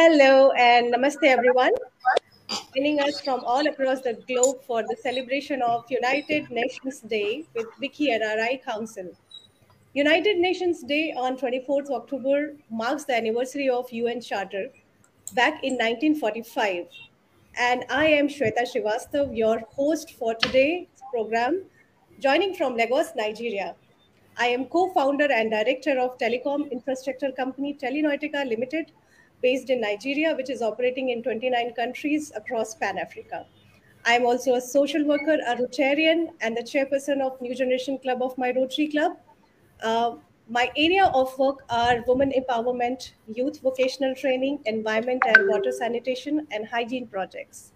Hello and namaste, everyone. Joining us from all across the globe for the celebration of United Nations Day with WICCI NRI Council. United Nations Day on 24th October marks the anniversary of UN Charter back in 1945. And I am Shweta Srivastav, your host for today's program, joining from Lagos, Nigeria. I am co-founder and director of telecom infrastructure company Telenautica Limited, based in Nigeria, which is operating in 29 countries across Pan Africa. I am also a social worker, a Rotarian, and the chairperson of New Generation Club of my Rotary Club. Uh, my area of work are women empowerment, youth vocational training, environment and water sanitation, and hygiene projects.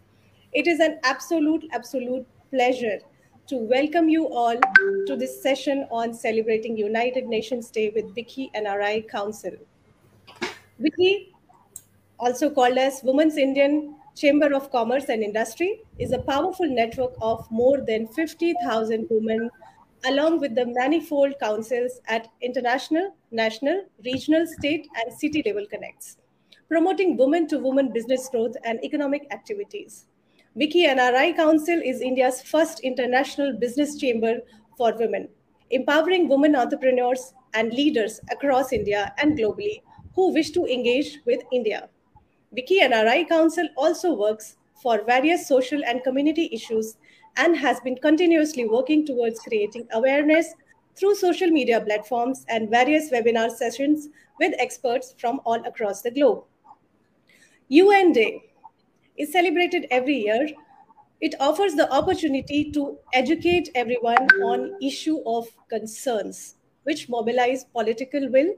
It is an absolute, absolute pleasure to welcome you all to this session on celebrating United Nations Day with WICCI and NRI Council. WICCI also called as Women's Indian Chamber of Commerce and Industry, is a powerful network of more than 50,000 women, along with the manifold councils at international, national, regional, state, and city level connects, promoting women to women business growth and economic activities. WICCI NRI Council is India's first international business chamber for women, empowering women entrepreneurs and leaders across India and globally who wish to engage with India. WICCI NRI Council also works for various social and community issues and has been continuously working towards creating awareness through social media platforms and various webinar sessions with experts from all across the globe. UN Day is celebrated every year. It offers the opportunity to educate everyone on issue of concerns which mobilize political will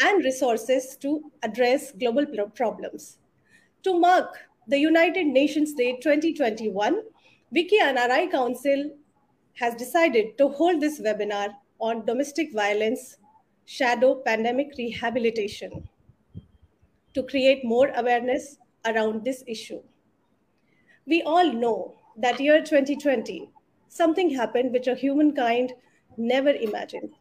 and resources to address global problems. To mark the United Nations Day 2021, WICCI NRI Council has decided to hold this webinar on domestic violence shadow pandemic rehabilitation to create more awareness around this issue. We all know that year 2020, something happened which a humankind never imagined.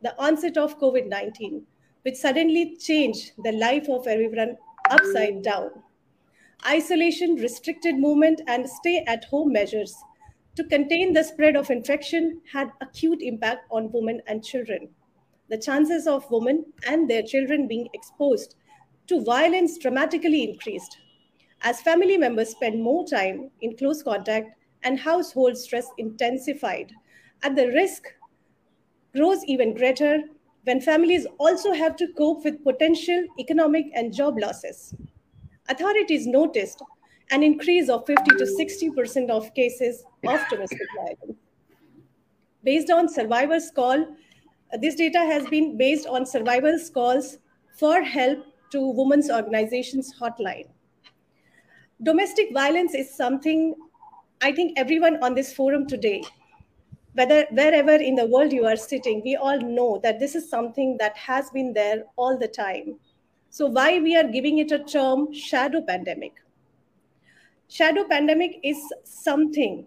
The onset of COVID-19, which suddenly changed the life of everyone upside down isolation, restricted movement, and stay at home measures to contain the spread of infection had acute impact on women and children. The chances of women and their children being exposed to violence dramatically increased as family members spend more time in close contact and household stress intensified. And the risk grows even greater when families also have to cope with potential economic and job losses authorities noticed an increase of 50 to 60% of cases of domestic violence. Based on survivors' call, this data has been based on survivors' calls for help to women's organizations hotline. Domestic violence is something I think everyone on this forum today, whether wherever in the world you are sitting, we all know that this is something that has been there all the time so why we are giving it a term shadow pandemic? Shadow pandemic is something,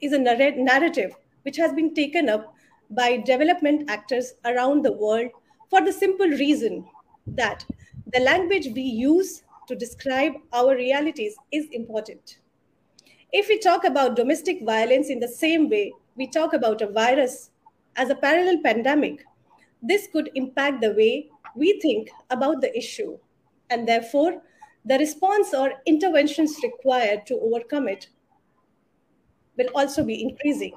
is a narrative which has been taken up by development actors around the world for the simple reason that the language we use to describe our realities is important. If we talk about domestic violence in the same way we talk about a virus as a parallel pandemic, this could impact the way we think about the issue, and therefore the response or interventions required to overcome it will also be increasing.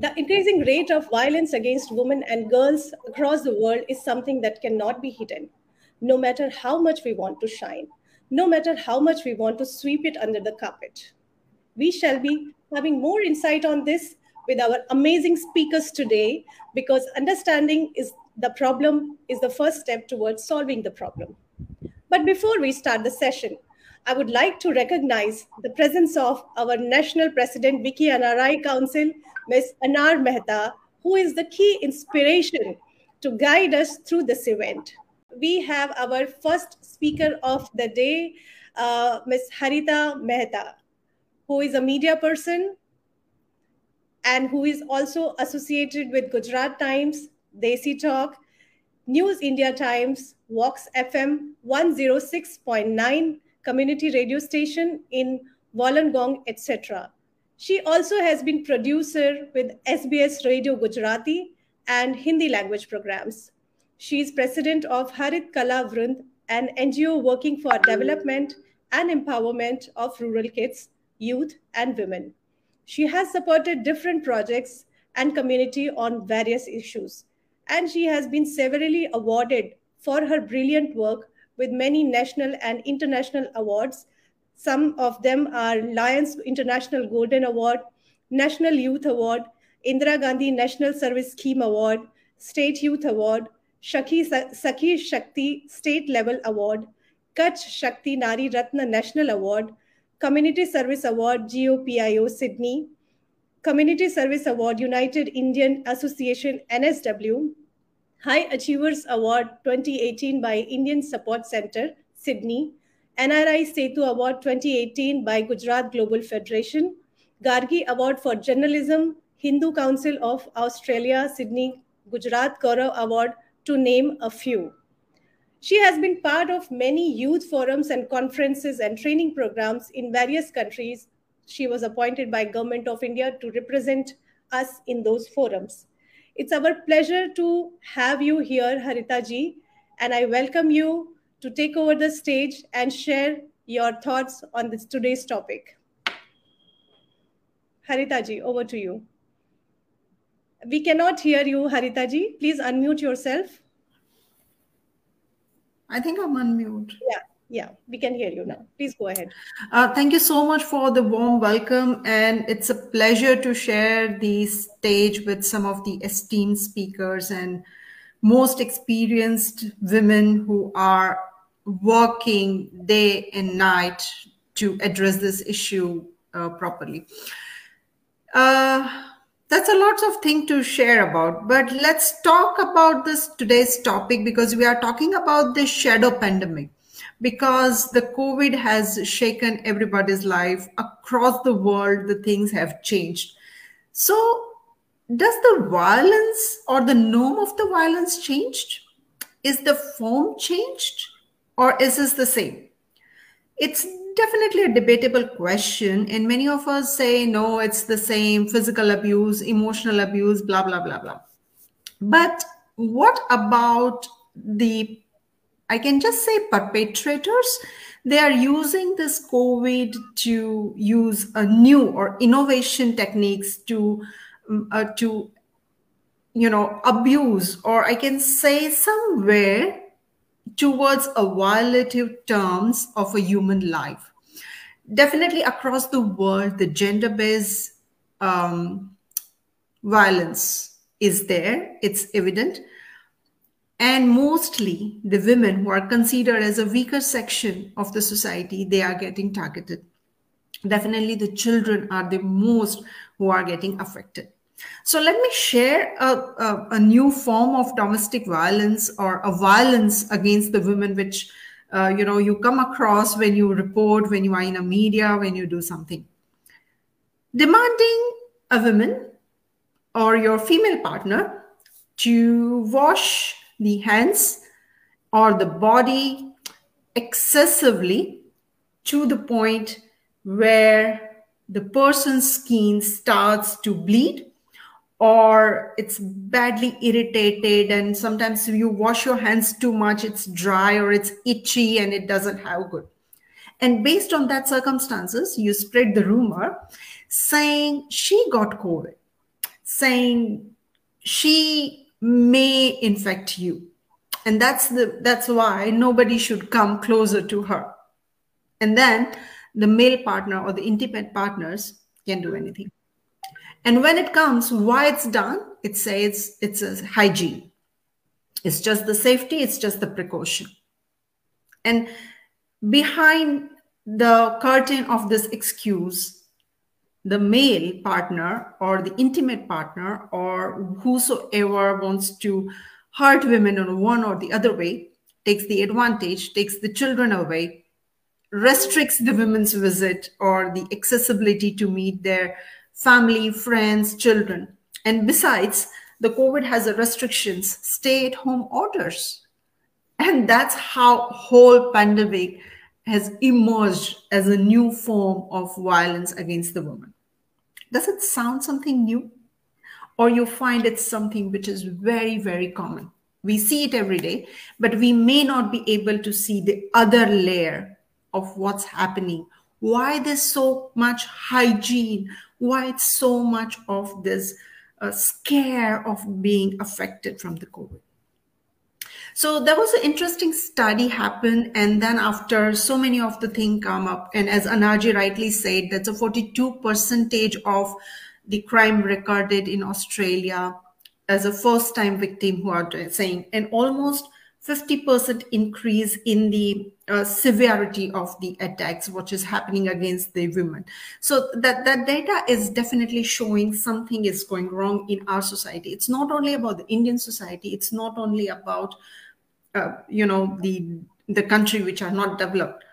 The increasing rate of violence against women and girls across the world is something that cannot be hidden, no matter how much we want to shine, no matter how much we want to sweep it under the carpet. We shall be having more insight on this with our amazing speakers today because understanding is the problem is the first step towards solving the problem. But before we start the session, I would like to recognize the presence of our National President WICCI NRI Council, Ms. Anar Mehta, who is the key inspiration to guide us through this event. We have our first speaker of the day, uh, Ms. Harita Mehta, who is a media person and who is also associated with Gujarat Times, Desi Talk, News India Times, Vox FM 106.9 community radio station in Wollongong, etc. She also has been producer with SBS Radio Gujarati and Hindi language programs. She is president of Harit Kala Vrind, an NGO working for development and empowerment of rural kids, youth, and women. She has supported different projects and community on various issues, and she has been severally awarded for her brilliant work with many national and international awards. Some of them are Lions International Golden Award, National Youth Award, Indira Gandhi National Service Scheme Award, State Youth Award, Shaki, Sakhi Shakti State Level Award, Kutch Shakti Nari Ratna National Award, Community Service Award GOPIO Sydney, Community Service Award United Indian Association NSW, High Achievers Award 2018 by Indian Support Center Sydney, NRI Setu Award 2018 by Gujarat Global Federation, Gargi Award for Journalism, Hindu Council of Australia, Sydney, Gujarat Gaurav Award, to name a few. She has been part of many youth forums and conferences and training programs in various countries. She was appointed by Government of India to represent us in those forums. It's our pleasure to have you here, Harita ji, and I welcome you to take over the stage and share your thoughts on this today's topic. Haritaji, over to you. We cannot hear you, Haritaji. Please unmute yourself. I think I'm unmute. Yeah, yeah, we can hear you now. Please go ahead. Uh, thank you so much for the warm welcome. And it's a pleasure to share the stage with some of the esteemed speakers and most experienced women who are working day and night to address this issue uh, properly. Uh, that's a lot of thing to share about, but let's talk about this today's topic because we are talking about the shadow pandemic because the COVID has shaken everybody's life across the world. The things have changed. So does the violence or the norm of the violence changed? Is the form changed? Or is this the same? It's definitely a debatable question. And many of us say, no, it's the same physical abuse, emotional abuse, blah, blah, blah, blah. But what about the, I can just say perpetrators? They are using this COVID to use a new or innovation techniques to, um, uh, to, you know, abuse, or I can say somewhere towards a violative terms of a human life. Definitely across the world, the gender-based um, violence is there. It's evident. And mostly the women who are considered as a weaker section of the society, they are getting targeted. Definitely the children are the most who are getting affected. So let me share a, a, a, new form of domestic violence or a violence against the women, which uh, you know you come across when you report, when you are in a media, when you do something. Demanding a woman or your female partner to wash the hands or the body excessively to the point where the person's skin starts to bleed or it's badly irritated and sometimes you wash your hands too much it's dry or it's itchy and it doesn't have good. And based on that circumstances you spread the rumor saying she got covid saying she may infect you and that's the that's why nobody should come closer to her and then the male partner or the intimate partners can do anything and when it comes, why it's done, it says it's a hygiene. It's just the safety, it's just the precaution. And behind the curtain of this excuse, the male partner or the intimate partner or whosoever wants to hurt women in one or the other way takes the advantage, takes the children away, restricts the women's visit or the accessibility to meet their family, friends, children. And besides, the COVID has a restrictions, stay at home orders. And that's how whole pandemic has emerged as a new form of violence against the woman. Does it sound something new? Or you find it's something which is very, very common? We see it every day, but we may not be able to see the other layer of what's happening. Why there's so much hygiene? Why it's so much of this uh, scare of being affected from the COVID? So there was an interesting study happened, and then after so many of the thing come up, and as Anaji rightly said, that's a 42 percentage of the crime recorded in Australia as a first time victim who are saying, and almost 50% increase in the uh, severity of the attacks, which is happening against the women. So that, that data is definitely showing something is going wrong in our society. It's not only about the Indian society, it's not only about, uh, you know, the, the country which are not developed,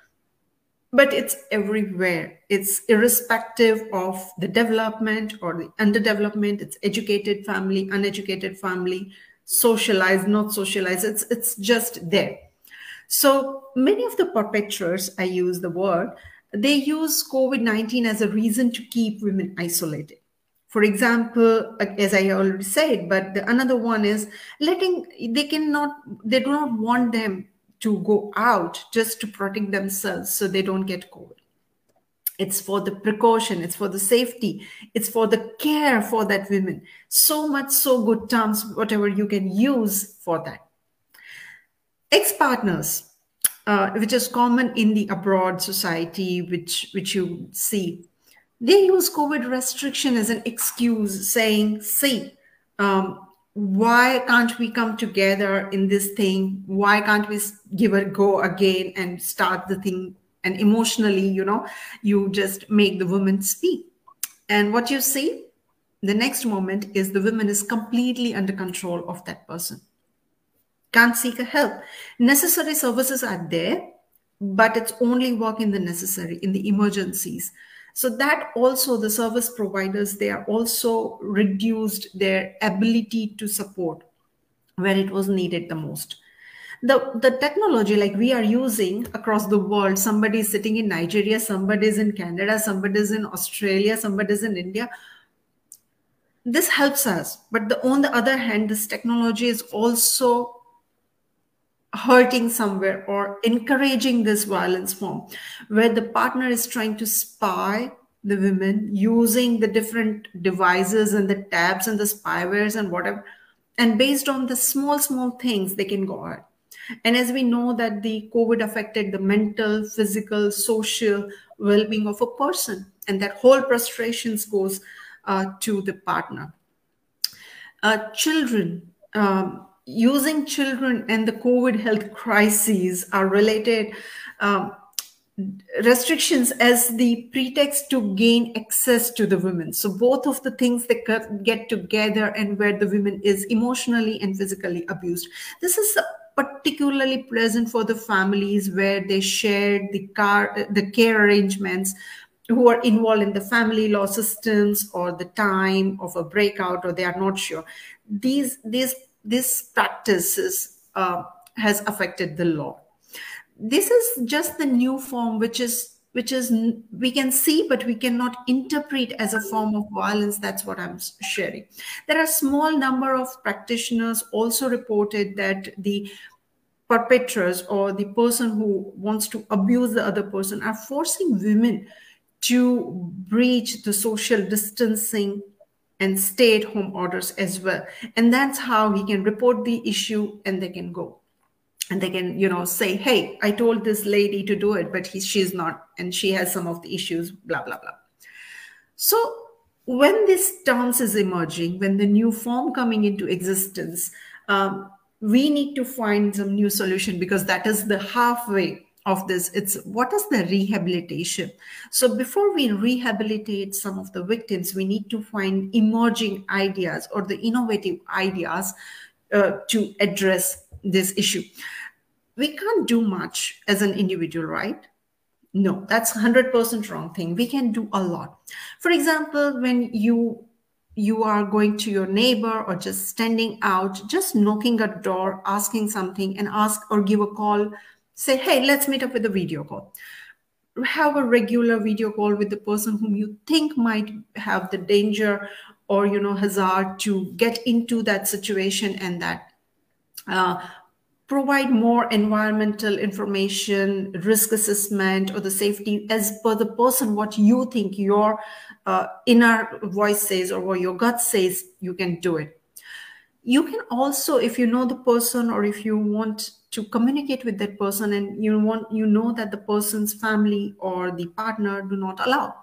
but it's everywhere. It's irrespective of the development or the underdevelopment. It's educated family, uneducated family, socialized, not socialized. It's it's just there. So many of the perpetrators, I use the word, they use COVID 19 as a reason to keep women isolated. For example, as I already said, but the, another one is letting they cannot, they do not want them to go out just to protect themselves so they don't get COVID. It's for the precaution, it's for the safety, it's for the care for that women. So much, so good terms, whatever you can use for that. Ex-partners, uh, which is common in the abroad society, which, which you see, they use COVID restriction as an excuse saying, see, um, why can't we come together in this thing why can't we give a go again and start the thing and emotionally you know you just make the woman speak. And what you see the next moment is the woman is completely under control of that person. Can't seek a help. Necessary services are there but it's only work in the necessary in the emergencies. So that also the service providers, they are also reduced their ability to support where it was needed the most. The, the technology like we are using across the world, somebody is sitting in Nigeria, somebody is in Canada, somebody is in Australia, somebody is in India. This helps us. But the, on the other hand, this technology is also hurting somewhere or encouraging this violence form where the partner is trying to spy the women using the different devices and the tabs and the spywares and whatever and based on the small small things they can go out and as we know that the covid affected the mental physical social well-being of a person and that whole frustrations goes uh, to the partner uh, children um, using children and the COVID health crises are related um, restrictions as the pretext to gain access to the women. So both of the things that get together and where the women is emotionally and physically abused. This is particularly present for the families where they shared the car, the care arrangements, who are involved in the family law systems or the time of a breakout or they are not sure these these this practices uh, has affected the law. This is just the new form, which is which is we can see but we cannot interpret as a form of violence that's what i'm sharing there are small number of practitioners also reported that the perpetrators or the person who wants to abuse the other person are forcing women to breach the social distancing and stay at home orders as well. And that's how he can report the issue and they can go. And they can, you know, say, hey, I told this lady to do it, but he, she's not, and she has some of the issues, blah, blah, blah. So when this dance is emerging, when the new form coming into existence, um, we need to find some new solution because that is the halfway of this it's what is the rehabilitation so before we rehabilitate some of the victims we need to find emerging ideas or the innovative ideas uh, to address this issue we can't do much as an individual right no that's 100% wrong thing we can do a lot for example when you you are going to your neighbor or just standing out, just knocking a door, asking something, and ask or give a call. Say, hey, let's meet up with a video call. Have a regular video call with the person whom you think might have the danger or you know hazard to get into that situation and that uh, provide more environmental information risk assessment or the safety as per the person what you think your uh, inner voice says or what your gut says you can do it. You can also if you know the person or if you want to communicate with that person and you want you know that the person's family or the partner do not allow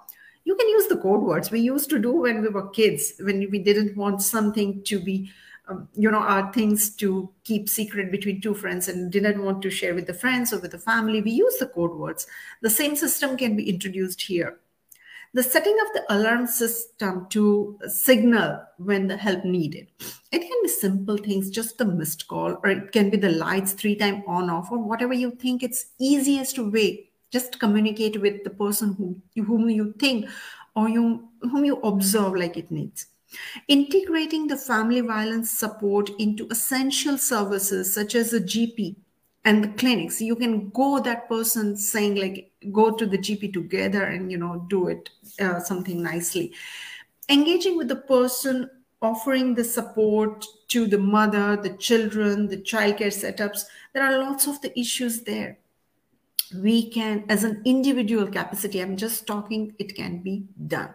you can use the code words. We used to do when we were kids when we didn't want something to be um, you know our things to keep secret between two friends and didn't want to share with the friends or with the family. We use the code words. The same system can be introduced here. The setting of the alarm system to signal when the help needed. It can be simple things just the missed call or it can be the lights three time on off or whatever you think it's easiest way just communicate with the person whom, whom you think or you, whom you observe like it needs. Integrating the family violence support into essential services such as a gp and the clinics. You can go that person saying like go to the gp together and you know do it uh, something nicely. Engaging with the person offering the support to the mother the children the childcare setups. There are lots of the issues there we can, as an individual capacity, I'm just talking, it can be done.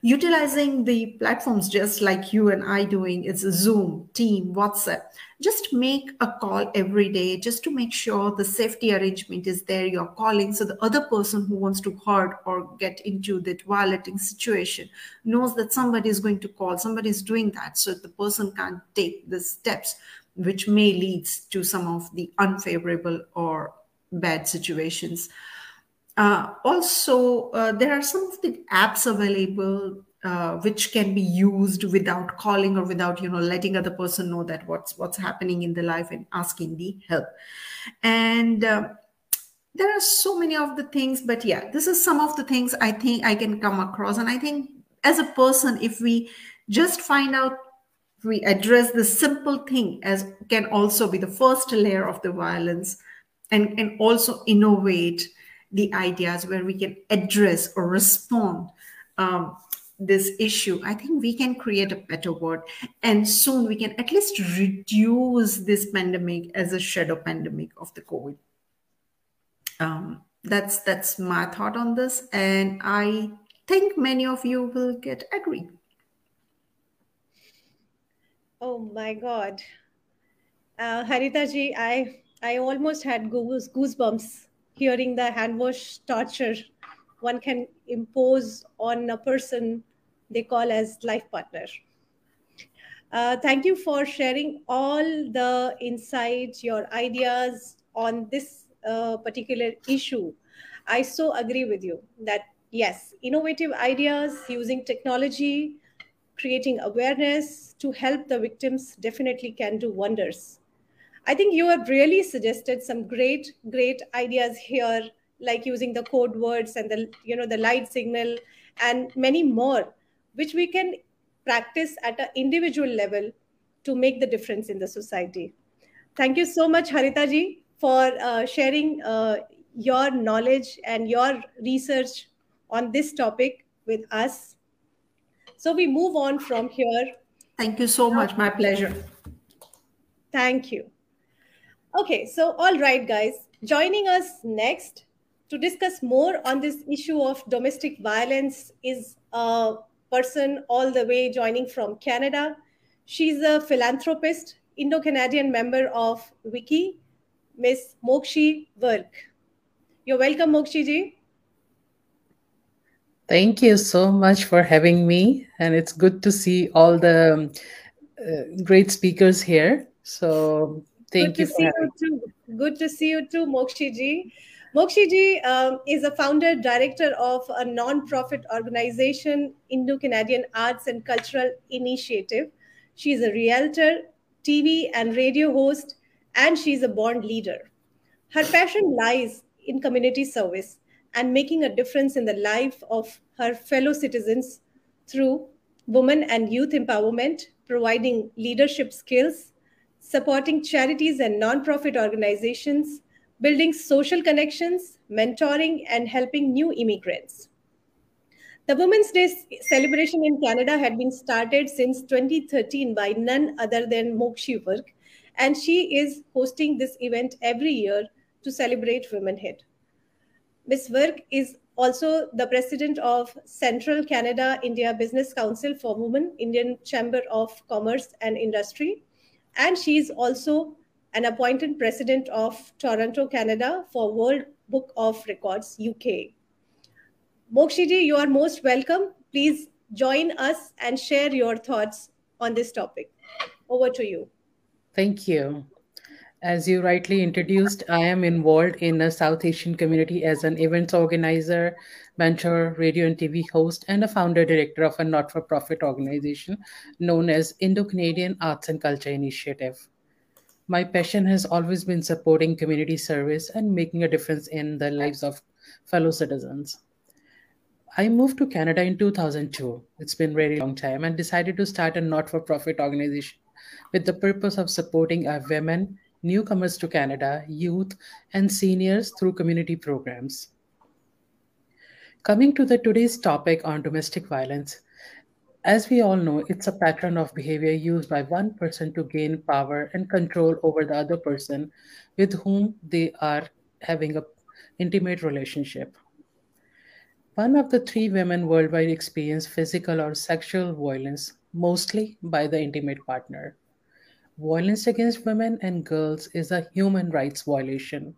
Utilizing the platforms just like you and I doing, it's Zoom, Team, WhatsApp. Just make a call every day just to make sure the safety arrangement is there. You're calling so the other person who wants to hurt or get into that violating situation knows that somebody is going to call, somebody is doing that. So the person can't take the steps which may leads to some of the unfavorable or bad situations. Uh, also, uh, there are some of the apps available uh, which can be used without calling or without you know letting other person know that what's what's happening in the life and asking the help. And uh, there are so many of the things, but yeah, this is some of the things I think I can come across. And I think as a person, if we just find out we address the simple thing as can also be the first layer of the violence and, and also innovate the ideas where we can address or respond um, this issue. I think we can create a better world and soon we can at least reduce this pandemic as a shadow pandemic of the covid. Um, that's that's my thought on this and i think many of you will get agree. Oh my god. Uh, harita ji i I almost had goosebumps hearing the hand wash torture one can impose on a person they call as life partner. Uh, thank you for sharing all the insights, your ideas on this uh, particular issue. I so agree with you that yes, innovative ideas using technology, creating awareness to help the victims definitely can do wonders. I think you have really suggested some great, great ideas here, like using the code words and the, you know, the light signal and many more, which we can practice at an individual level to make the difference in the society. Thank you so much, Harita ji, for uh, sharing uh, your knowledge and your research on this topic with us. So we move on from here. Thank you so much. My pleasure. Thank you. Okay, so all right, guys, joining us next to discuss more on this issue of domestic violence is a person all the way joining from Canada. She's a philanthropist, Indo Canadian member of WICCI, Miss Mokshi Virk. You're welcome, Mokshi ji. Thank you so much for having me. And it's good to see all the uh, great speakers here. So Thank Good you. To see you too. Good to see you too, Mokshi ji. Mokshi ji um, is a founder director of a non-profit organization, Indo Canadian Arts and Cultural Initiative. She's a realtor, TV and radio host, and she's a born leader. Her passion lies in community service and making a difference in the life of her fellow citizens through women and youth empowerment, providing leadership skills, supporting charities and nonprofit organizations, building social connections, mentoring, and helping new immigrants. The Women's Day celebration in Canada had been started since 2013 by none other than Mokshi Virk, and she is hosting this event every year to celebrate womanhood. Ms. Virk is also the president of Central Canada India Business Council for Women, Indian Chamber of Commerce and Industry, and she is also an appointed president of Toronto, Canada for World Book of Records, UK. Mokshiji, you are most welcome. Please join us and share your thoughts on this topic. Over to you. Thank you. As you rightly introduced, I am involved in the South Asian community as an events organizer, mentor, radio and TV host, and a founder director of a not for profit organization known as Indo Canadian Arts and Culture Initiative. My passion has always been supporting community service and making a difference in the lives of fellow citizens. I moved to Canada in 2002. It's been a very long time and decided to start a not for profit organization with the purpose of supporting our women newcomers to Canada, youth, and seniors through community programs. Coming to the today's topic on domestic violence, as we all know, it's a pattern of behavior used by one person to gain power and control over the other person with whom they are having an intimate relationship. One of the three women worldwide experience physical or sexual violence, mostly by the intimate partner. Violence against women and girls is a human rights violation.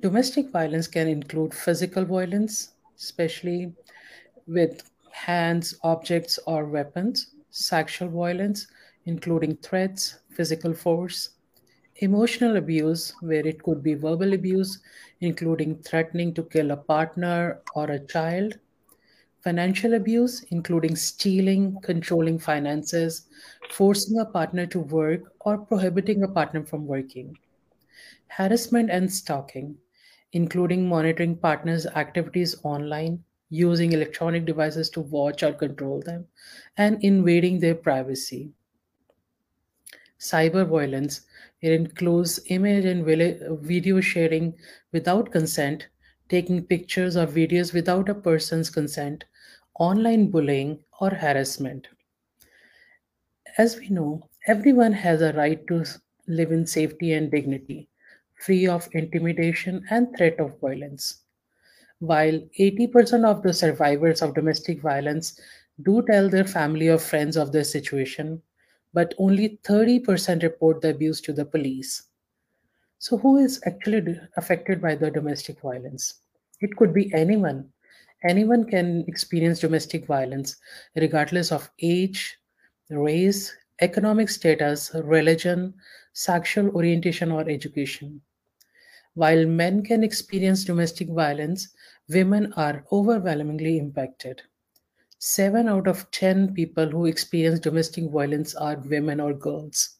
Domestic violence can include physical violence, especially with hands, objects, or weapons, sexual violence, including threats, physical force, emotional abuse, where it could be verbal abuse, including threatening to kill a partner or a child, financial abuse, including stealing, controlling finances, forcing a partner to work, or prohibiting a partner from working. Harassment and stalking, including monitoring partners' activities online, using electronic devices to watch or control them, and invading their privacy. Cyber violence, it includes image and video sharing without consent, taking pictures or videos without a person's consent, online bullying, or harassment. As we know, everyone has a right to live in safety and dignity, free of intimidation and threat of violence. While 80% of the survivors of domestic violence do tell their family or friends of their situation, but only 30% report the abuse to the police. So, who is actually affected by the domestic violence? It could be anyone. Anyone can experience domestic violence, regardless of age, race, economic status, religion, sexual orientation, or education. While men can experience domestic violence, women are overwhelmingly impacted. Seven out of 10 people who experience domestic violence are women or girls.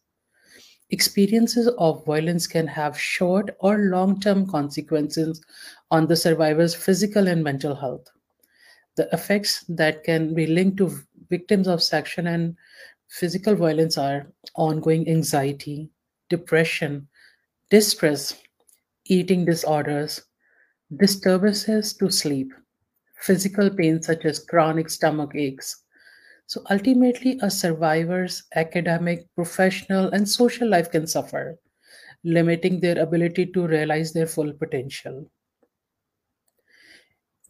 Experiences of violence can have short or long term consequences on the survivor's physical and mental health. The effects that can be linked to victims of sexual and physical violence are ongoing anxiety, depression, distress, eating disorders, disturbances to sleep, physical pain such as chronic stomach aches. So ultimately, a survivor's academic, professional, and social life can suffer, limiting their ability to realize their full potential.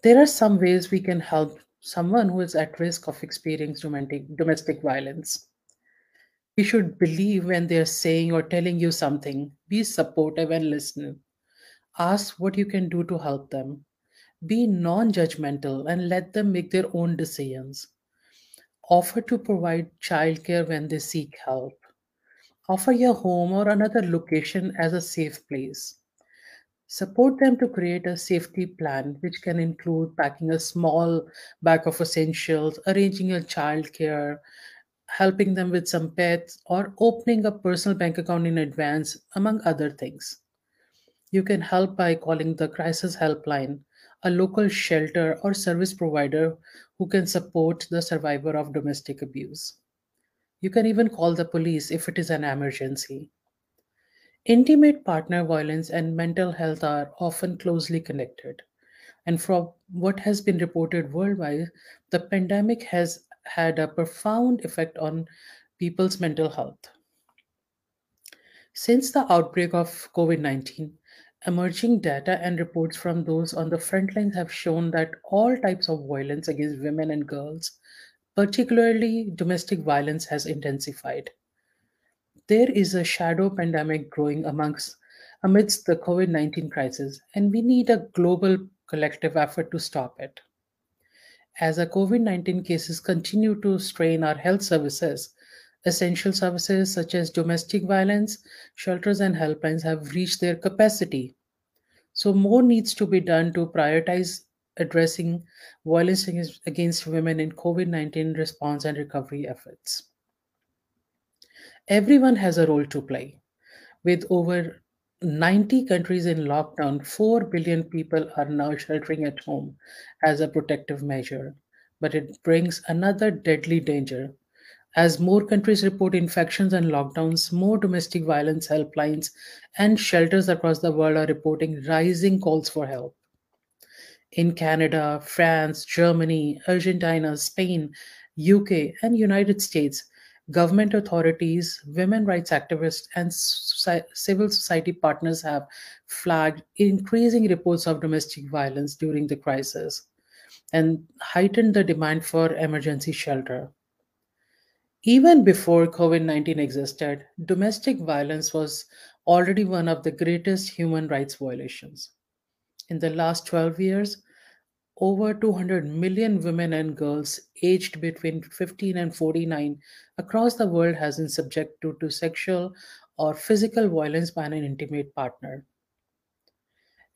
There are some ways we can help someone who is at risk of experiencing domestic violence. We should believe when they are saying or telling you something. Be supportive and listen. Ask what you can do to help them. Be non judgmental and let them make their own decisions. Offer to provide childcare when they seek help. Offer your home or another location as a safe place. Support them to create a safety plan, which can include packing a small bag of essentials, arranging a childcare, helping them with some pets, or opening a personal bank account in advance, among other things. You can help by calling the crisis helpline a local shelter or service provider who can support the survivor of domestic abuse. You can even call the police if it is an emergency. Intimate partner violence and mental health are often closely connected. And from what has been reported worldwide, the pandemic has had a profound effect on people's mental health. Since the outbreak of COVID 19, emerging data and reports from those on the front lines have shown that all types of violence against women and girls, particularly domestic violence, has intensified. There is a shadow pandemic growing amongst amidst the COVID 19 crisis, and we need a global collective effort to stop it. As the COVID 19 cases continue to strain our health services, Essential services such as domestic violence, shelters, and helplines have reached their capacity. So, more needs to be done to prioritize addressing violence against- women in COVID 19 response and recovery efforts. Everyone has a role to play. With over 90 countries in lockdown, 4 billion people are now sheltering at home as a protective measure. But it brings another deadly danger as more countries report infections and lockdowns, more domestic violence helplines and shelters across the world are reporting rising calls for help. In Canada, France, Germany, Argentina, Spain, UK, and United States, government authorities, women rights activists, and civil society partners have flagged increasing reports of domestic violence during the crisis and heightened the demand for emergency shelter. Even before COVID 19 existed, domestic violence was already one of the greatest human rights violations. In the last 12 years, over 200 million women and girls aged between 15 and 49 across the world has been subjected to sexual or physical violence by an intimate partner.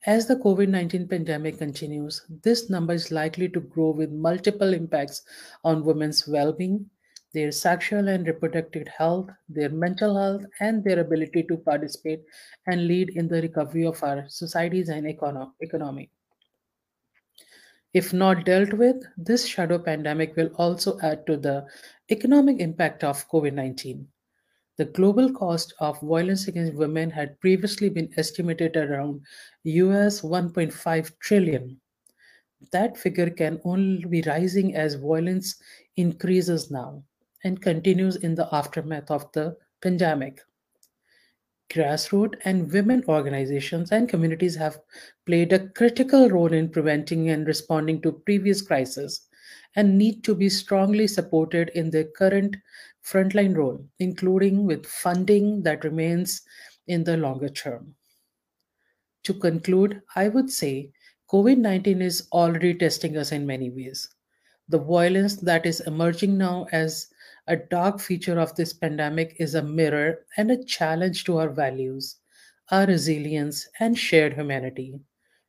As the COVID 19 pandemic continues, this number is likely to grow with multiple impacts on women's well being, their sexual and reproductive health, their mental health, and their ability to participate and lead in the recovery of our societies and econo- economy. If not dealt with, this shadow pandemic will also add to the economic impact of COVID 19. The global cost of violence against women had previously been estimated around US 1.5 trillion. That figure can only be rising as violence increases now and continues in the aftermath of the pandemic. Grassroots and women organizations and communities have played a critical role in preventing and responding to previous crises and need to be strongly supported in their current frontline role, including with funding that remains in the longer term. To conclude, I would say COVID 19 is already testing us in many ways. The violence that is emerging now as a dark feature of this pandemic is a mirror and a challenge to our values, our resilience, and shared humanity.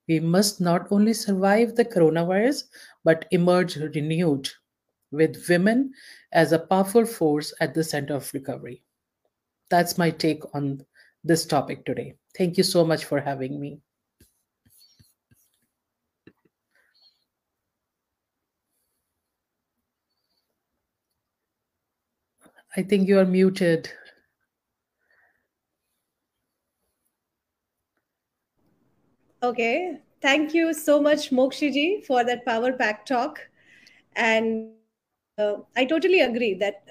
We must not only survive the coronavirus, but emerge renewed, with women as a powerful force at the center of recovery. That's my take on this topic today. Thank you so much for having me. I think you are muted. Okay. Thank you so much, Mokshiji, for that power pack talk. And uh, I totally agree that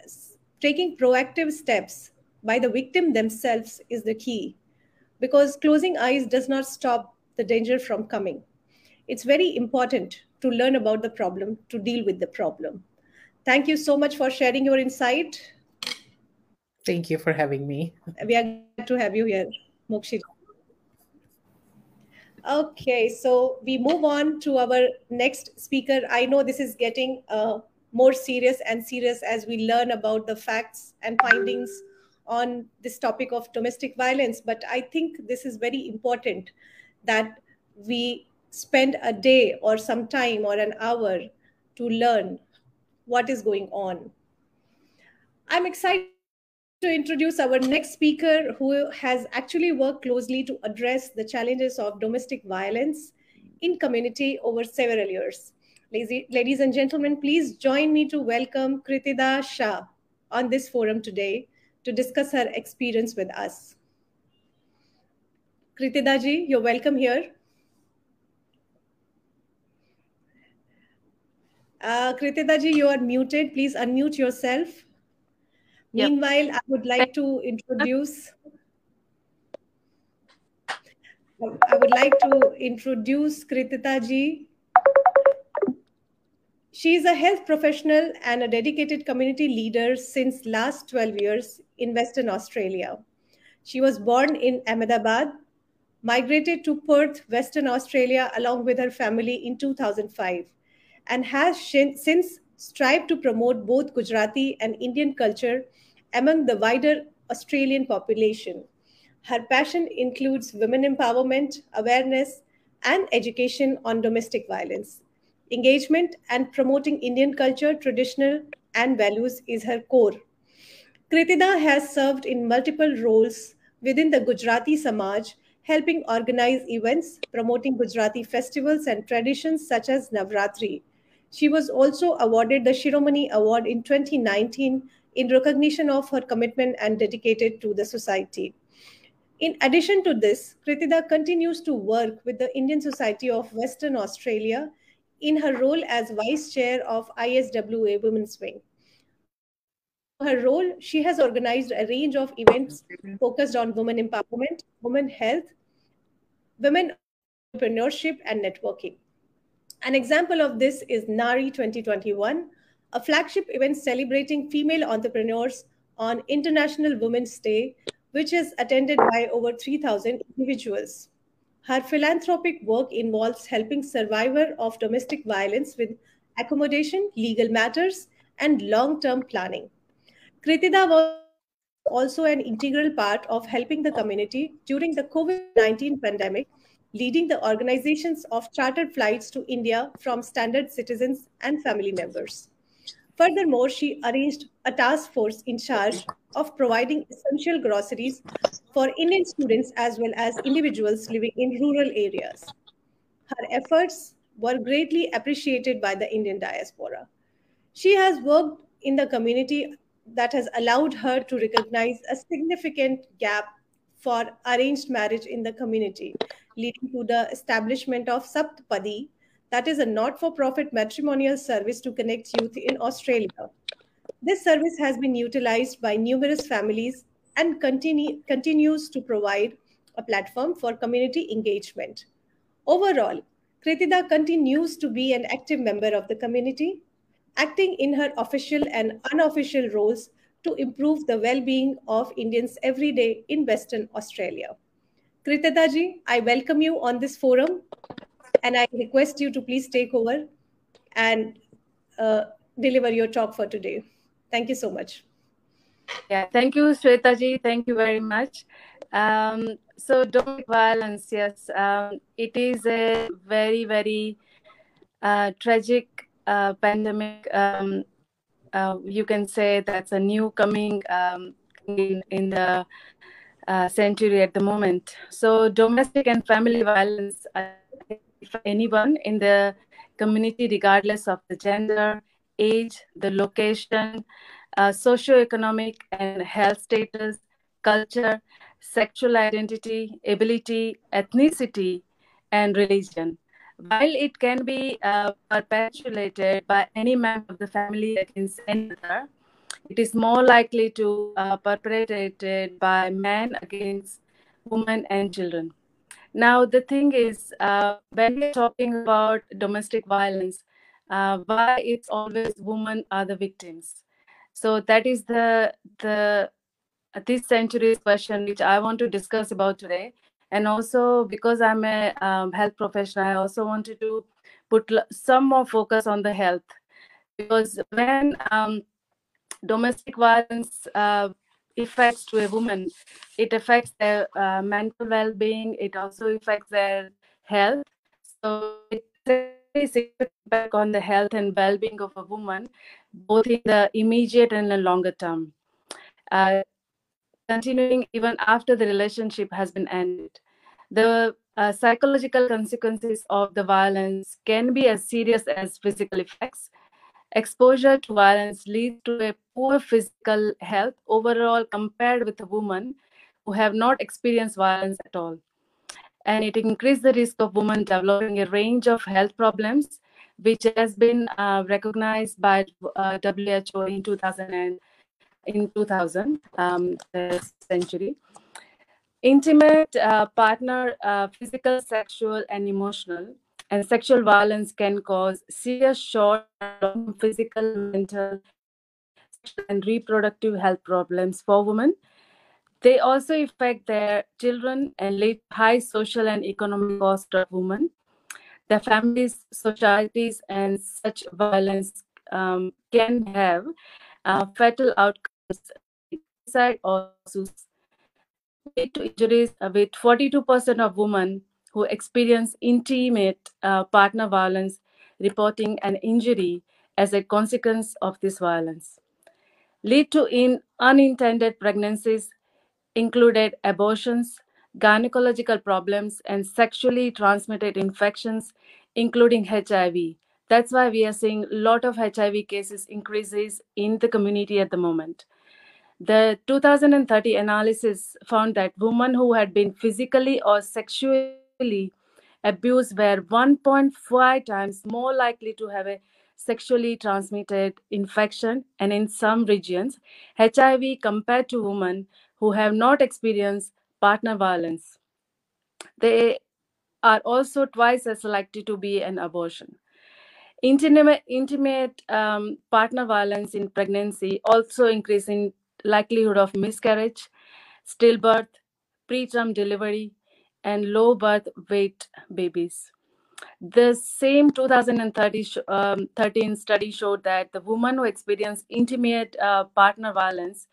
taking proactive steps by the victim themselves is the key because closing eyes does not stop the danger from coming. It's very important to learn about the problem, to deal with the problem. Thank you so much for sharing your insight. Thank you for having me. We are glad to have you here, Mokshiji. Okay, so we move on to our next speaker. I know this is getting uh, more serious and serious as we learn about the facts and findings on this topic of domestic violence. But I think this is very important that we spend a day or some time or an hour to learn what is going on. I'm excited to introduce our next speaker who has actually worked closely to address the challenges of domestic violence in community over several years. Ladies and gentlemen, please join me to welcome Kritida Shah on this forum today to discuss her experience with us. Kritida ji, you're welcome here. Uh, Kritida ji, you are muted. Please unmute yourself. Yep. Meanwhile, I would like to introduce. I would like to introduce Kritida ji. She is a health professional and a dedicated community leader since last 12 years in Western Australia. She was born in Ahmedabad, migrated to Perth, Western Australia, along with her family in 2005 and has since strived to promote both Gujarati and Indian culture among the wider Australian population. Her passion includes women empowerment, awareness, and education on domestic violence. Engagement and promoting Indian culture, traditional, and values is her core. Kritida has served in multiple roles within the Gujarati Samaj, helping organize events promoting Gujarati festivals and traditions such as Navratri, she was also awarded the Shiromani Award in 2019 in recognition of her commitment and dedicated to the society. In addition to this, Kritida continues to work with the Indian Society of Western Australia in her role as Vice Chair of ISWA Women's Wing. Her role, she has organized a range of events focused on women empowerment, women health, women entrepreneurship, and networking. An example of this is NARI 2021, a flagship event celebrating female entrepreneurs on International Women's Day, which is attended by over 3,000 individuals. Her philanthropic work involves helping survivors of domestic violence with accommodation, legal matters, and long-term planning. Kritida was also an integral part of helping the community during the COVID-19 pandemic leading the organizations of chartered flights to India from standard citizens and family members. Furthermore, she arranged a task force in charge of providing essential groceries for Indian students as well as individuals living in rural areas. Her efforts were greatly appreciated by the Indian diaspora. She has worked in the community that has allowed her to recognize a significant gap for arranged marriage in the community leading to the establishment of Saptpadi, that is a not-for-profit matrimonial service to connect youth in Australia. This service has been utilized by numerous families and continue, continues to provide a platform for community engagement. Overall, Kritida continues to be an active member of the community, acting in her official and unofficial roles to improve the well-being of Indians every day in Western Australia. Kritida ji, I welcome you on this forum and I request you to please take over and uh, deliver your talk for today. Thank you so much. Yeah, thank you, Shweta ji. Thank you very much. Um, so, domestic violence, yes, um, it is a very, very uh, tragic uh, pandemic. Um, uh, you can say that's a new coming um, in, in the uh, century at the moment. So, domestic and family violence uh, anyone in the community, regardless of the gender, age, the location, uh, socioeconomic and health status, culture, sexual identity, ability, ethnicity, and religion. While it can be uh, perpetuated by any member of the family against another, it is more likely to uh, perpetrated by men against women and children. Now, the thing is, uh, when we're talking about domestic violence, uh, why it's always women are the victims. So that is the the this century's question which I want to discuss about today. And also because I'm a um, health professional, I also wanted to put some more focus on the health because when um, domestic violence uh, effects to a woman it affects their uh, mental well-being it also affects their health so it's impact on the health and well-being of a woman both in the immediate and the longer term uh, continuing even after the relationship has been ended the uh, psychological consequences of the violence can be as serious as physical effects. Exposure to violence leads to a poor physical health overall compared with a woman who have not experienced violence at all. And it increases the risk of women developing a range of health problems, which has been uh, recognized by uh, WHO in 2000 and in 2000 um, century intimate uh, partner uh, physical sexual and emotional and sexual violence can cause serious short physical mental and reproductive health problems for women. They also affect their children and lead high social and economic cost of women. Their families societies and such violence um, can have uh, fatal outcomes. Suicide or suicide lead to injuries with 42% of women who experience intimate uh, partner violence reporting an injury as a consequence of this violence. Lead to in unintended pregnancies included abortions, gynecological problems, and sexually transmitted infections, including HIV. That's why we are seeing a lot of HIV cases increases in the community at the moment. The 2030 analysis found that women who had been physically or sexually abused were 1.5 times more likely to have a sexually transmitted infection and in some regions HIV compared to women who have not experienced partner violence. They are also twice as likely to be an abortion. Intimate, intimate um, partner violence in pregnancy also increasing likelihood of miscarriage, stillbirth, preterm delivery, and low birth weight babies. The same 2013 um, study showed that the women who experienced intimate uh, partner violence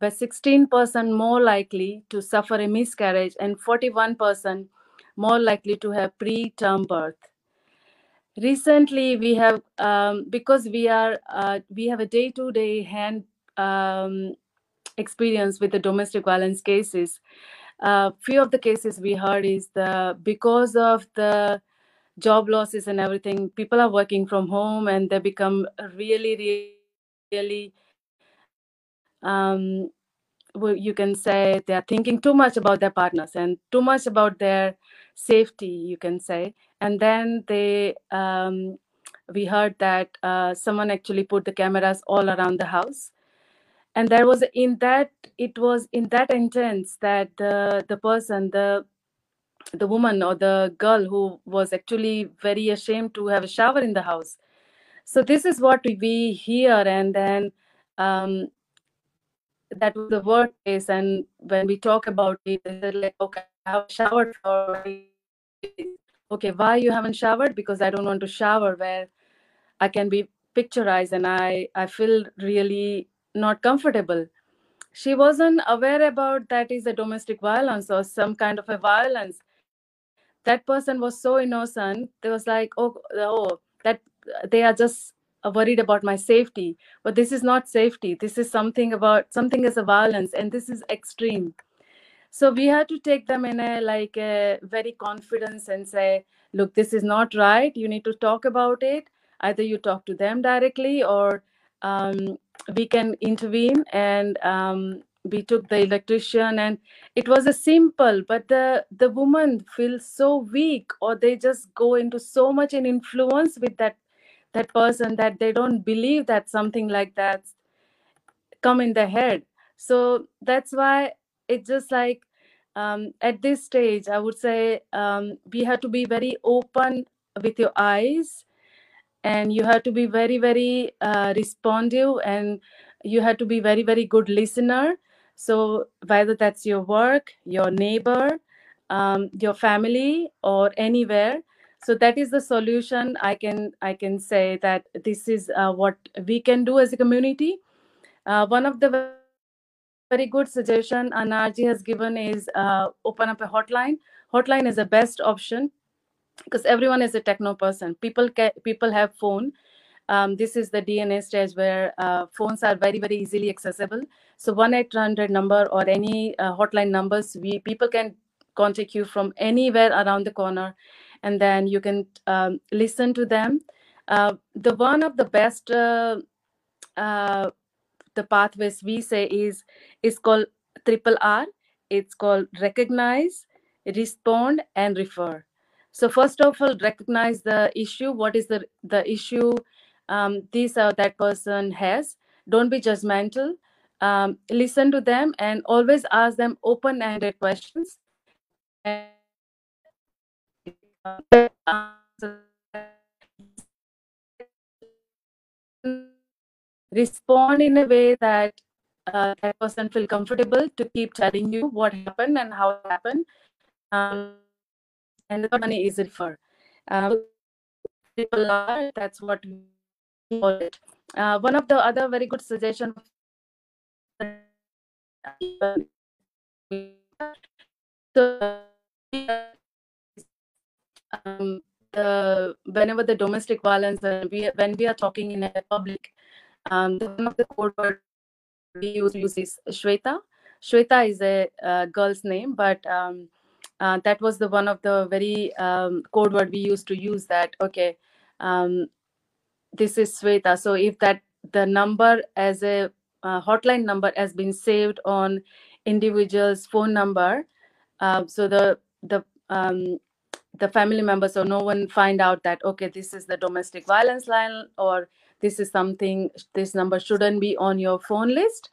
were 16% more likely to suffer a miscarriage and 41% more likely to have preterm birth. Recently, we have um, because we are uh, we have a day-to-day hand um, experience with the domestic violence cases. Uh, few of the cases we heard is the because of the job losses and everything, people are working from home and they become really, really, really um, you can say they are thinking too much about their partners and too much about their safety you can say. And then they um, we heard that uh, someone actually put the cameras all around the house and there was in that it was in that intense that the the person the the woman or the girl who was actually very ashamed to have a shower in the house. So this is what we hear and then um, that was the workplace and when we talk about it like okay i have showered for okay why you haven't showered? Because i don't want to shower where i can be picturized and i i feel really not comfortable. She wasn't aware about that is a domestic violence or some kind of a violence. That person was so innocent they was like oh oh that they are just worried about my safety. But this is not safety. This is something about something is a violence and this is extreme. So we had to take them in a like a very confidence and say look this is not right. You need to talk about it. Either you talk to them directly or um, we can intervene and um, we took the electrician and it was a simple but the the woman feels so weak or they just go into so much an influence with that that person that they don't believe that something like that come in the head. So that's why it's just like um, at this stage i would say um, we have to be very open with your eyes and you have to be very very uh, responsive and you have to be very very good listener. So whether that's your work your neighbor um, your family or anywhere. So that is the solution i can i can say that this is uh, what we can do as a community. Uh, one of the very good suggestion anarji has given is uh, open up a hotline. Hotline is the best option because everyone is a techno person. People can people have phone. Um, this is the dna stage where uh, phones are very very easily accessible. So 1-800 number or any uh, hotline numbers we people can contact you from anywhere around the corner and then you can um, listen to them. Uh, the one of the best uh, uh, the pathways we say is is called triple r. It's called recognize respond and refer so first of all recognize the issue. What is the the issue um, this or that person has? Don't be judgmental. Um, listen to them and always ask them open-ended questions. Respond in a way that uh, that person feel comfortable to keep telling you what happened and how it happened. Um, and the money is refer. Uh, people are, that's what we call it. Uh, one of the other very good suggestion so, um, the, whenever the domestic violence, we, when we are talking in a public, um, one of the code word we use, use is Shweta. Shweta is a uh, girl's name, but um, uh, that was the one of the very um, code word we used to use that, okay, um, this is Shweta. So if that the number as a uh, hotline number has been saved on individual's phone number, uh, so the the um, the family members so no one find out that okay this is the domestic violence line or this is something this number shouldn't be on your phone list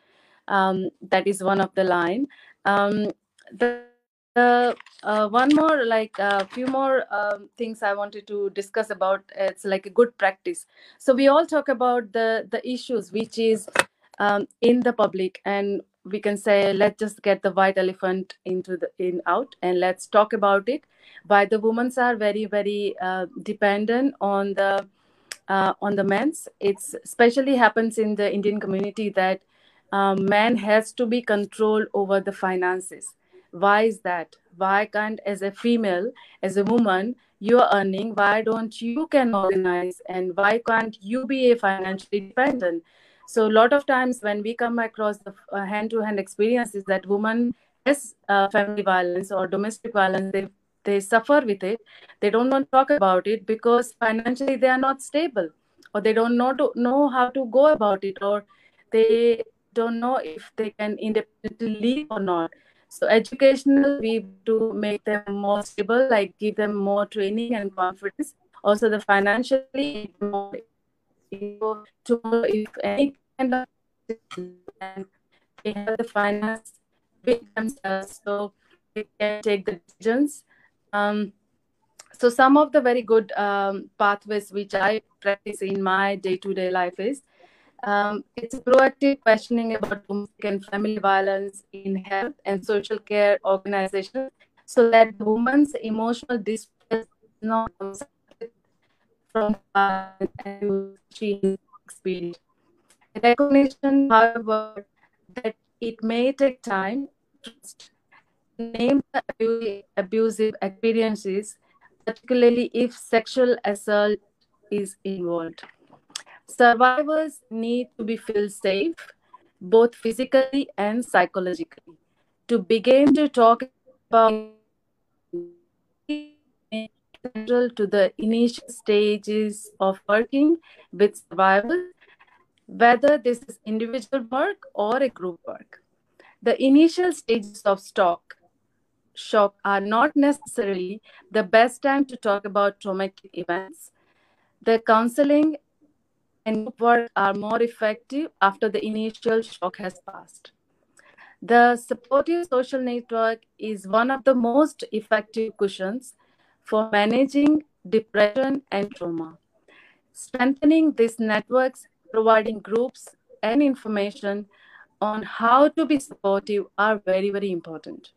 um, that is one of the line um, the, the uh, one more like a uh, few more um, things i wanted to discuss about it's like a good practice. So we all talk about the the issues which is um, in the public and we can say let's just get the white elephant into the in out and let's talk about it. Why the women are very very uh, dependent on the uh, on the men's it's especially happens in the indian community that um, man has to be controlled over the finances why is that? Why can't as a female as a woman you're earning why don't you can organize and why can't you be a financially dependent so a lot of times when we come across the uh, hand-to-hand experiences that woman has uh, family violence or domestic violence they they suffer with it they don't want to talk about it because financially they are not stable or they don't know to know how to go about it or they don't know if they can independently live or not so educational we to make them more stable like give them more training and confidence. Also the financially more to if any kind of and they have the finance themselves so they can take the decisions. Um, so some of the very good um, pathways which I practice in my day-to-day life is um, it's proactive questioning about domestic and family violence in health and social care organizations so that the woman's emotional distress is not from and she experienced. Recognition, however, that it may take time, to name the abusive experiences, particularly if sexual assault is involved. Survivors need to be feel safe, both physically and psychologically. To begin to talk about to the initial stages of working with survivors, whether this is individual work or a group work. The initial stages of stock shock are not necessarily the best time to talk about traumatic events. The counseling and work are more effective after the initial shock has passed. The supportive social network is one of the most effective cushions for managing depression and trauma. Strengthening these networks, providing groups and information on how to be supportive are very, very important.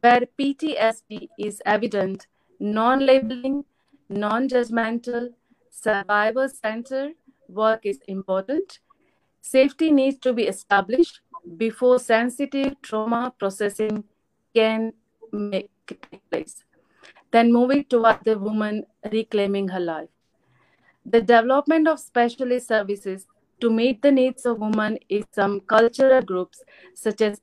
Where PTSD is evident, non labeling, non judgmental, survivor centered work is important. Safety needs to be established before sensitive trauma processing can make, take place. Then moving toward the woman reclaiming her life. The development of specialist services to meet the needs of women in some cultural groups, such as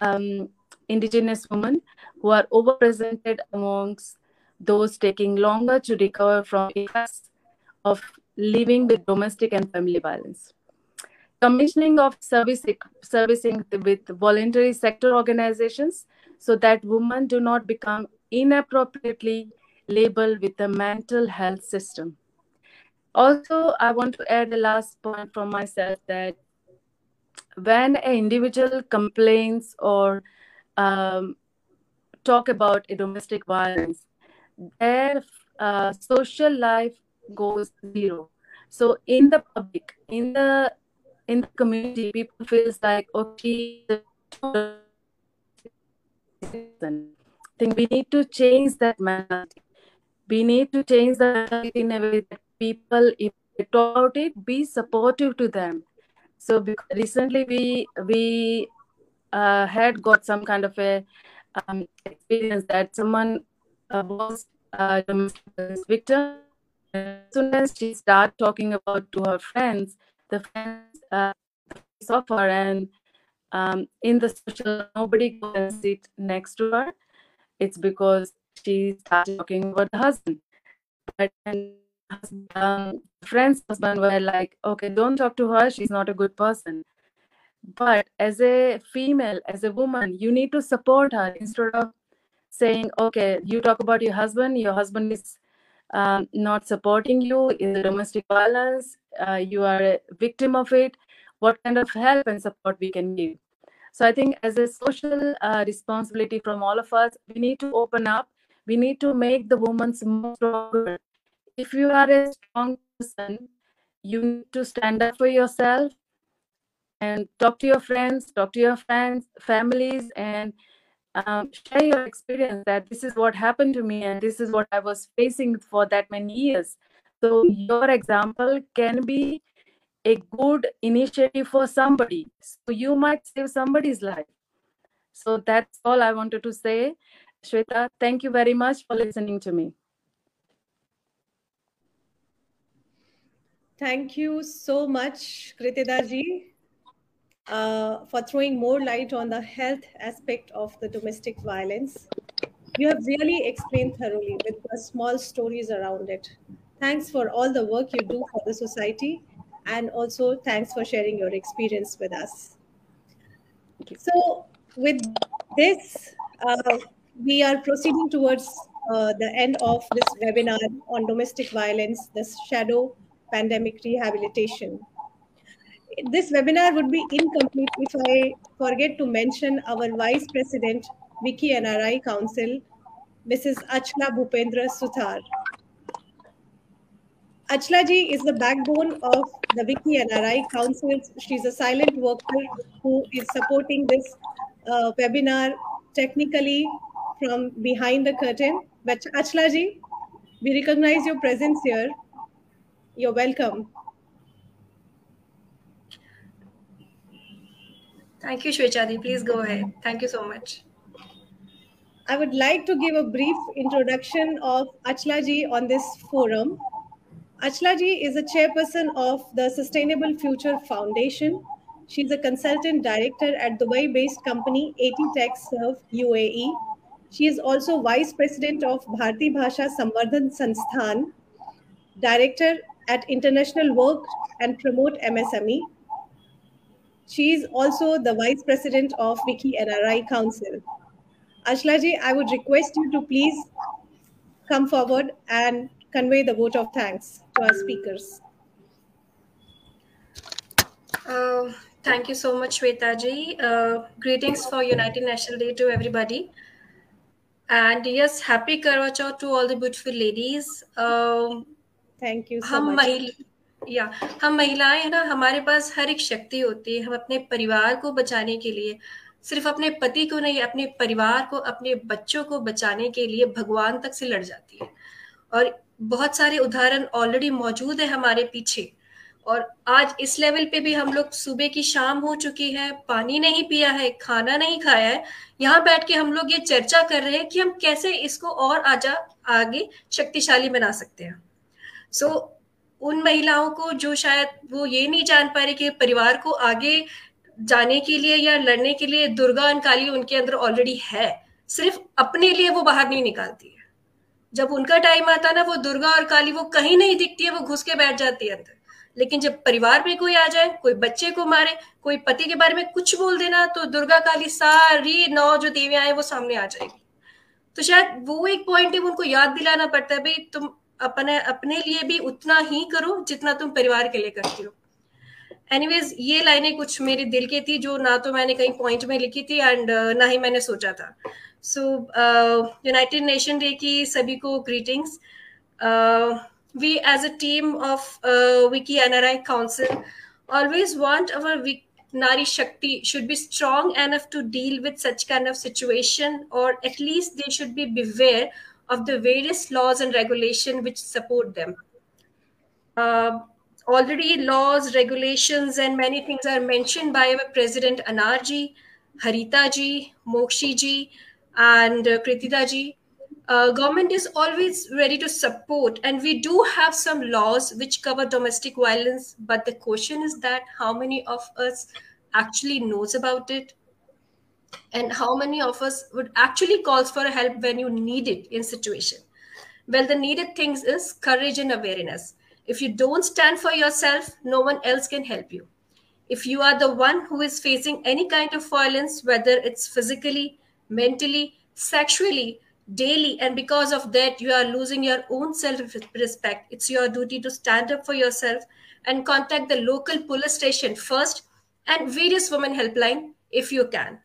um, indigenous women who are overrepresented amongst those taking longer to recover from effects of living with domestic and family violence. Commissioning of servicing, servicing with voluntary sector organizations so that women do not become inappropriately labeled with the mental health system. Also, I want to add the last point from myself that when an individual complains or um, talk about a domestic violence, their uh, social life goes zero. So in the public, in the in the community, people feels like okay, I think we need to change that mentality. We need to change that in a way that people, if they talk about it, be supportive to them. So recently we we uh, had got some kind of a um, experience that someone uh, was uh, a victim. As soon as she started talking about to her friends, the friends uh, suffer and um, in the social nobody can sit next to her. It's because she started talking about the husband. But then, um, friends' husband were like, okay, don't talk to her. She's not a good person. But as a female, as a woman, you need to support her instead of saying, okay, you talk about your husband, your husband is um, not supporting you in domestic violence, uh, you are a victim of it. What kind of help and support we can give? So I think as a social uh, responsibility from all of us, we need to open up. We need to make the women stronger. If you are a strong person, you need to stand up for yourself and talk to your friends, talk to your friends, families, and um, share your experience that this is what happened to me and this is what I was facing for that many years. So your example can be a good initiative for somebody. So you might save somebody's life. So that's all I wanted to say. Shweta, thank you very much for listening to me. Thank you so much, Kritida ji uh, for throwing more light on the health aspect of the domestic violence. You have really explained thoroughly with the small stories around it. Thanks for all the work you do for the society, and also thanks for sharing your experience with us. So, with this, uh, we are proceeding towards uh, the end of this webinar on domestic violence, the shadow pandemic rehabilitation this webinar would be incomplete if I forget to mention our Vice President, WICCI NRI Council, Mrs. Achla Bhupendra Suthar. Achla ji is the backbone of the WICCI NRI Council. She's a silent worker who is supporting this uh, webinar technically from behind the curtain. But Achla ji, we recognize your presence here. You're welcome. Thank you, Shwechadi. Please go ahead. Thank you so much. I would like to give a brief introduction of Achlaji on this forum. Achlaji is a chairperson of the Sustainable Future Foundation. She's a consultant director at Dubai-based company 80 Tech Serve UAE. She is also vice president of Bharti Bhasha Samvardhan Sansthan, director at International Work and Promote MSME, she is also the vice president of WICCI NRI Council. Achlaji, I would request you to please come forward and convey the vote of thanks to our speakers. Uh, thank you so much, Shweta Uh, greetings for United National Day to everybody. And yes, happy Karwa Chauth to all the beautiful ladies. Um, thank you so much. या हम महिलाएँ है ना हमारे पास हर एक शक्ति होती है हम अपने परिवार को बचाने के लिए सिर्फ़ अपने पति को नहीं अपने परिवार को अपने बच्चों को बचाने के लिए भगवान तक से लड़ जाती है। और बहुत सारे उदाहरण ऑलरेडी मौजूद है हमारे पीछे। और आज इस लेवल पे भी हम लोग सुबह की शाम हो चुकी है पानी नहीं पिया है खाना नहीं खाया है यहाँ बैठ के हम लोग ये चर्चा कर रहे हैं कि हम कैसे इसको और आजा आगे शक्तिशाली बना सकते हैं। सो so, उन महिलाओं को जो शायद वो ये नहीं जान पा रही कि परिवार को आगे जाने के लिए या लड़ने के लिए दुर्गा और काली उनके अंदर ऑलरेडी है। सिर्फ़ अपने लिए वो बाहर नहीं निकालती है। जब उनका टाइम आता ना, वो दुर्गा और काली वो कहीं नहीं दिखती है, वो घुस के बैठ जाती है अंदर। लेकिन जब परिवार में कोई आ जाए, कोई बच्चे को मारे, कोई पति के बारे में कुछ बोल देना तो दुर्गा काली सारी नौ जो देवियाँ हैं, वो सामने आ जाएगी। तो शायद वो एक पॉइंट है उनको याद दिलाना पड़ता है, भाई तुम अपने अपने लिए भी उतना ही करो जितना तुम परिवार के लिए करती हो। एनीवेज ये लाइनें कुछ मेरे दिल की थी जो ना तो मैंने कहीं पॉइंट में लिखी थी एंड uh, ना ही मैंने सोचा था। सो यूनाइटेड नेशन डे की सभी को greetings we as a team of Vicky N R I council always want our nari shakti should be strong enough to deal with such kind of situation और at least they should be beware of the various laws and regulation which support them. Uh, already laws, regulations, and many things are mentioned by President Anarji, Haritaji, Mokshiji, and uh, Krititaji uh, government is always ready to support and we do have some laws which cover domestic violence but the question is that how many of us actually knows about it and how many of us would actually calls for help when you need it in situation? Well the needed things is courage and awareness. If you don't stand for yourself no one else can help you. If you are the one who is facing any kind of violence whether it's physically mentally sexually daily and because of that you are losing your own self respect it's your duty to stand up for yourself and contact the local police station first and various women helpline if you can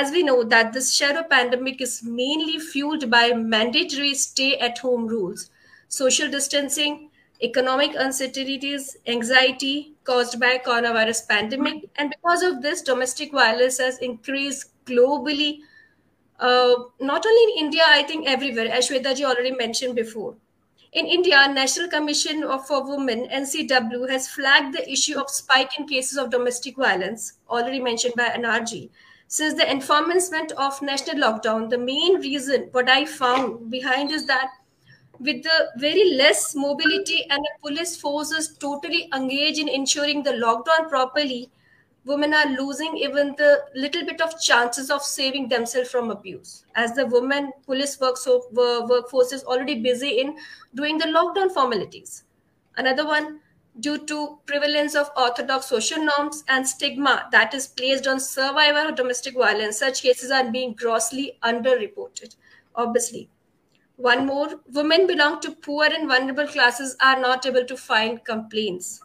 as we know that this shadow pandemic is mainly fueled by mandatory stay at home rules social distancing economic uncertainties anxiety caused by coronavirus pandemic and because of this domestic violence has increased globally uh, not only in India, I think everywhere, as Shweta ji already mentioned before. In India, National Commission for Women, NCW, has flagged the issue of spike in cases of domestic violence, already mentioned by NRG. Since the enforcement of national lockdown, the main reason, what I found behind is that with the very less mobility and the police forces totally engaged in ensuring the lockdown properly, women are losing even the little bit of chances of saving themselves from abuse. As the women police work so, workforce is already busy in doing the lockdown formalities. Another one due to prevalence of orthodox social norms and stigma that is placed on survivor of domestic violence such cases are being grossly underreported obviously one more women belong to poor and vulnerable classes are not able to find complaints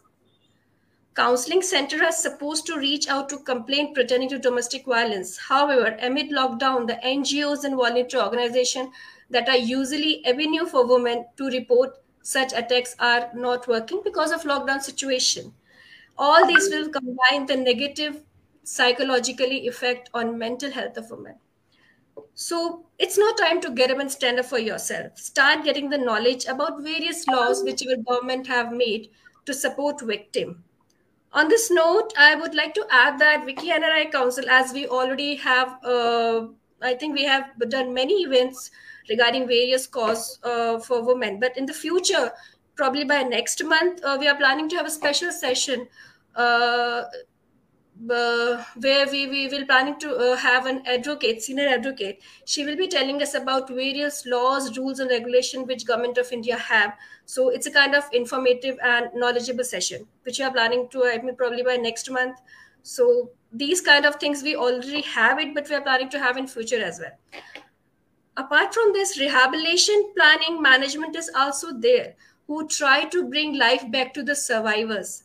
counseling center are supposed to reach out to complaint pertaining to domestic violence. However, amid lockdown, the NGOs and voluntary organizations that are usually avenue for women to report such attacks are not working because of lockdown situation. All these will combine the negative psychologically effect on mental health of women. So it's no time to get up and stand up for yourself. Start getting the knowledge about various laws which your government have made to support victim on this note, I would like to add that WICCI NRI Council, as we already have, uh, I think we have done many events regarding various cause uh, for women. But in the future, probably by next month, uh, we are planning to have a special session uh, uh, where we, we will planning to uh, have an advocate, senior advocate. She will be telling us about various laws, rules, and regulation which government of India have. So it's a kind of informative and knowledgeable session, which we are planning to, I mean, probably by next month. So these kind of things we already have it, but we are planning to have in future as well. Apart from this, rehabilitation planning management is also there, who try to bring life back to the survivors.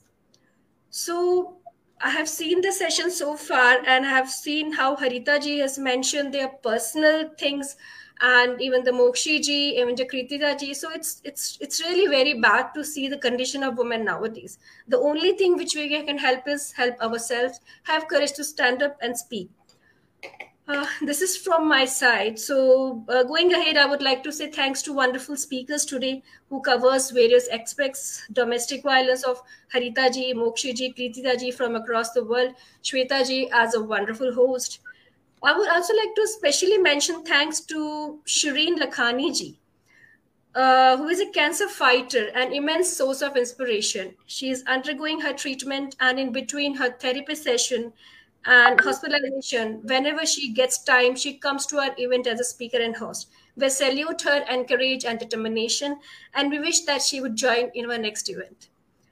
So I have seen the session so far and I have seen how Harita ji has mentioned their personal things and even the Mokshi ji, even the Kritita ji. So it's it's it's really very bad to see the condition of women nowadays. The only thing which we can help is help ourselves, have courage to stand up and speak. Uh, this is from my side. So uh, going ahead, I would like to say thanks to wonderful speakers today who covers various aspects, domestic violence of Harita ji, Mokshi ji, Kritita ji from across the world, Shweta ji as a wonderful host. I would also like to especially mention thanks to Shireen Lakhani ji, uh, who is a cancer fighter, an immense source of inspiration. She is undergoing her treatment and in between her therapy session and hospitalization. Whenever she gets time, she comes to our event as a speaker and host. We salute her and courage and determination, and we wish that she would join in our next event.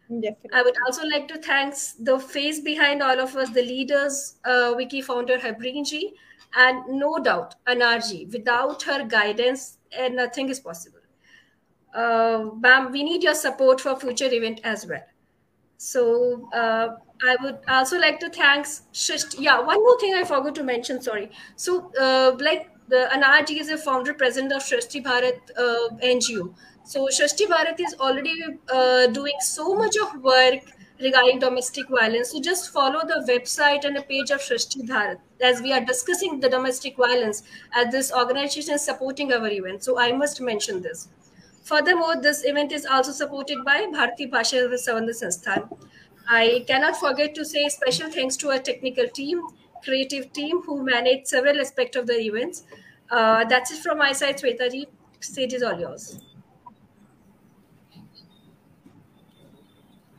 Definitely. I would also like to thank the face behind all of us, the leaders, uh, WICCI founder Harbeen ji, and no doubt Anarji. Without her guidance, uh, nothing is possible. Uh, ma'am, we need your support for future event as well. So uh, I would also like to thank Shrishti. Yeah, one more thing I forgot to mention. Sorry. So uh, like the Anarji is a founder president of Shrishti Bharat uh, NGO. So Shrishti Bharat is already uh, doing so much of work regarding domestic violence. So just follow the website and the page of Shrishti Bharat as we are discussing the domestic violence as this organization is supporting our event. So I must mention this. Furthermore, this event is also supported by Bharati Bhasha Samvardhan Sansthan. I cannot forget to say special thanks to our technical team, creative team who managed several aspects of the events. Uh, that's it from my side, Swetaji. Stage is all yours.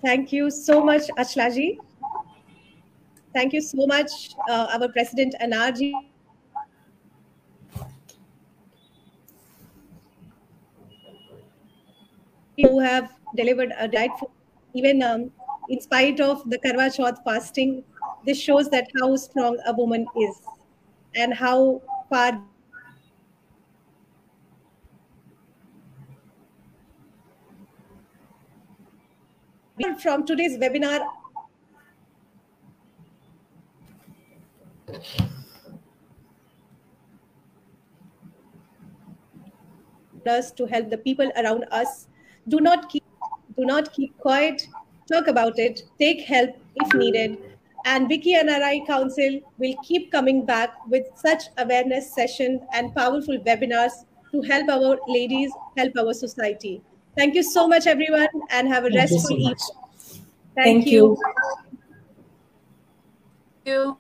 Thank you so much, Achlaji. Thank you so much, uh, our President Anarji. Who have delivered a delightful, even um, in spite of the Karwa Chauth fasting, this shows that how strong a woman is and how far from today's webinar. Us to help the people around us. Do not keep do not keep quiet talk about it take help if needed and WICCI NRI Council will keep coming back with such awareness sessions and powerful webinars to help our ladies, help our society. Thank you so much, everyone, and have a Thank restful so evening. much. Thank, Thank you. you. you.